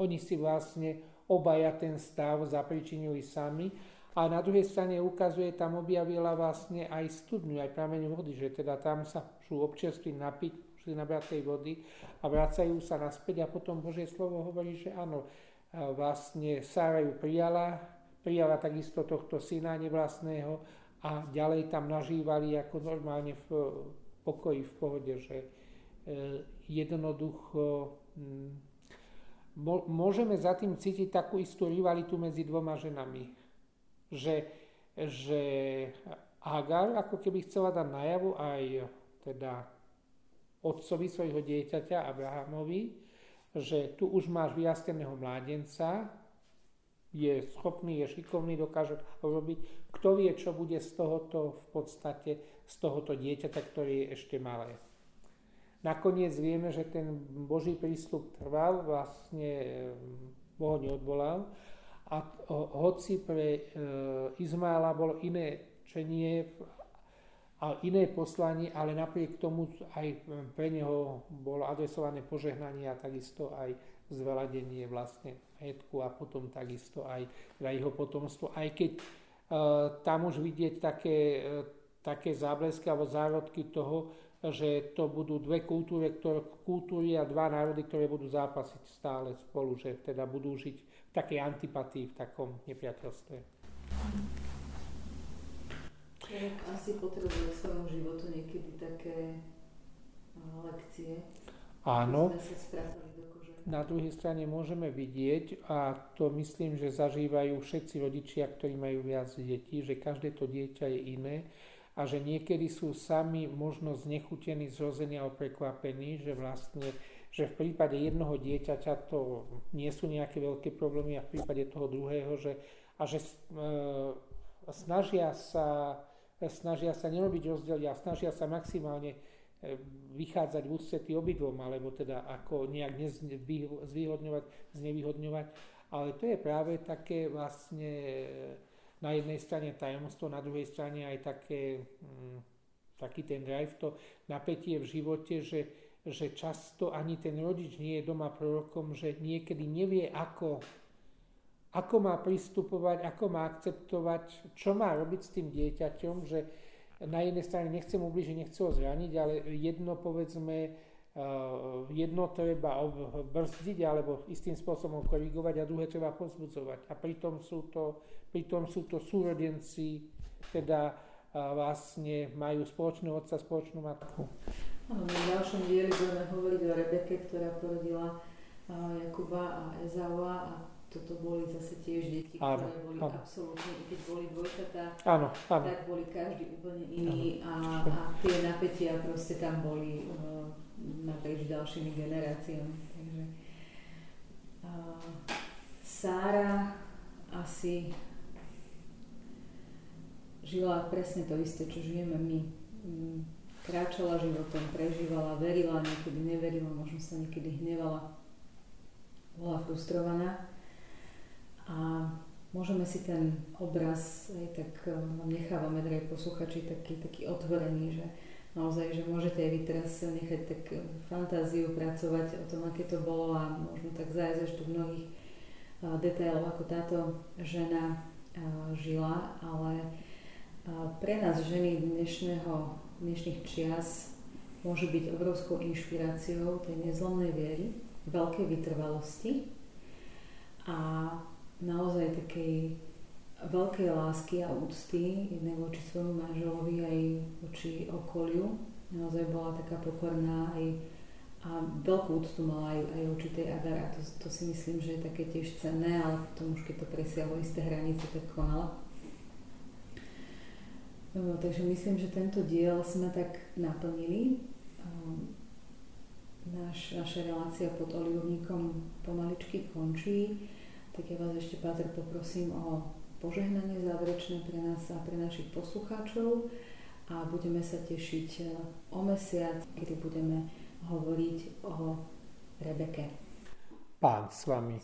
oni si vlastne obaja ten stav zapričinili sami. A na druhej strane ukazuje, tam objavila vlastne aj studňu, aj prameň vody, že teda tam sa šú občerstviť napiť, šli nabrať tej vody a vracajú sa naspäť a potom Božie slovo hovorí, že áno, vlastne Sára ju prijala, prijala takisto tohto syna nevlastného a ďalej tam nažívali ako normálne v pokoji, v pohode, že e, jednoducho môžeme za tým cítiť takú istú rivalitu medzi dvoma ženami. Že, že Agar ako keby chcela dať najavu aj teda otcovi svojho dieťaťa Abrahamovi, že tu už máš vyjasneného mládenca, je schopný, je šikovný, dokáže robiť. Kto vie, čo bude z tohoto v podstate, z tohoto dieťaťa, ktorý je ešte malé. Nakoniec vieme, že ten Boží prístup trval, vlastne Boh ho neodvolal. A hoci pre e, Izmaela bolo iné čenie a iné poslanie, ale napriek tomu aj pre neho bolo adresované požehnanie a takisto aj zveladenie vlastne majetku a potom takisto aj na jeho potomstvo. Aj keď uh, tam už vidieť také, také záblesky alebo zárodky toho, že to budú dve kultúry, ktoré, kultúry a dva národy, ktoré budú zápasiť stále spolu, že teda budú žiť v takej antipatii, v takom nepriateľstve. Tak asi potrebuje v svojom životu niekedy také lekcie. Áno. Na druhej strane môžeme vidieť, a to myslím, že zažívajú všetci rodičia, ktorí majú viac detí, že každé to dieťa je iné a že niekedy sú sami možno znechutení, zrození alebo prekvapení, že vlastne že v prípade jednoho dieťaťa to nie sú nejaké veľké problémy a v prípade toho druhého, že, a že e, snažia sa snažia sa nerobiť rozdiely a snažia sa maximálne e, vychádzať v ústrety obidvom, alebo teda ako nejak zvýhodňovať, znevýhodňovať. Ale to je práve také vlastne na jednej strane tajomstvo, na druhej strane aj také, mm, taký ten drive, to napätie v živote, že, že často ani ten rodič nie je doma prorokom, že niekedy nevie, ako ako má pristupovať, ako má akceptovať, čo má robiť s tým dieťaťom, že na jednej strane nechcem ubližiť, nechcem ho zraniť, ale jedno povedzme, jedno treba brzdiť alebo istým spôsobom korigovať a druhé treba pozbudzovať. A pritom sú to, pritom sú to súrodenci, teda eh, vlastne majú spoločného otca, spoločnú matku. Áno, v ďalšom dieli budeme hovoriť o Rebeke, ktorá porodila eh, Jakuba a Ezaua a toto boli zase tiež deti, áno, ktoré boli áno. absolútne, keď boli dvojčatá, áno, áno. tak boli každý úplne iný a, a tie napätia proste tam boli uh, naprieč ďalšími generáciami. Takže uh, Sára asi žila presne to isté, čo žijeme my. Um, kráčala životom, prežívala, verila, niekedy neverila, možno sa niekedy hnevala, bola frustrovaná a môžeme si ten obraz, aj tak vám nechávame, drahí posluchači, taký, taký otvorený, že naozaj, že môžete aj vy teraz nechať tak e, fantáziu pracovať o tom, aké to bolo a možno tak zájsť až do mnohých e, detailov, ako táto žena žila, ale pre nás ženy dnešného, dnešných čias môže byť obrovskou inšpiráciou tej nezlomnej viery, veľkej vytrvalosti a naozaj takej veľkej lásky a úcty jednak voči svojmu manželovi aj voči okoliu. Naozaj bola taká pokorná aj a veľkú úctu mala aj, aj voči tej Agara. To, to si myslím, že je také tiež cenné, ale potom už keď to presiahlo isté hranice, tak konala. No, takže myslím, že tento diel sme tak naplnili. Um, naš, naša relácia pod olivovníkom pomaličky končí tak ja vás ešte, Páter, poprosím o požehnanie záverečné pre nás a pre našich poslucháčov a budeme sa tešiť e, o mesiac, kedy budeme hovoriť o Rebeke. Pán s vami.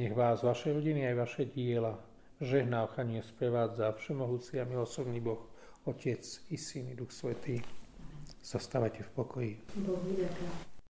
Nech vás, vaše rodiny aj vaše diela žehná ochanie sprevádza všemohúci a milosrdný Boh, Otec i Syn i Duch Svetý. Zostávajte v pokoji. Boh ďakujem.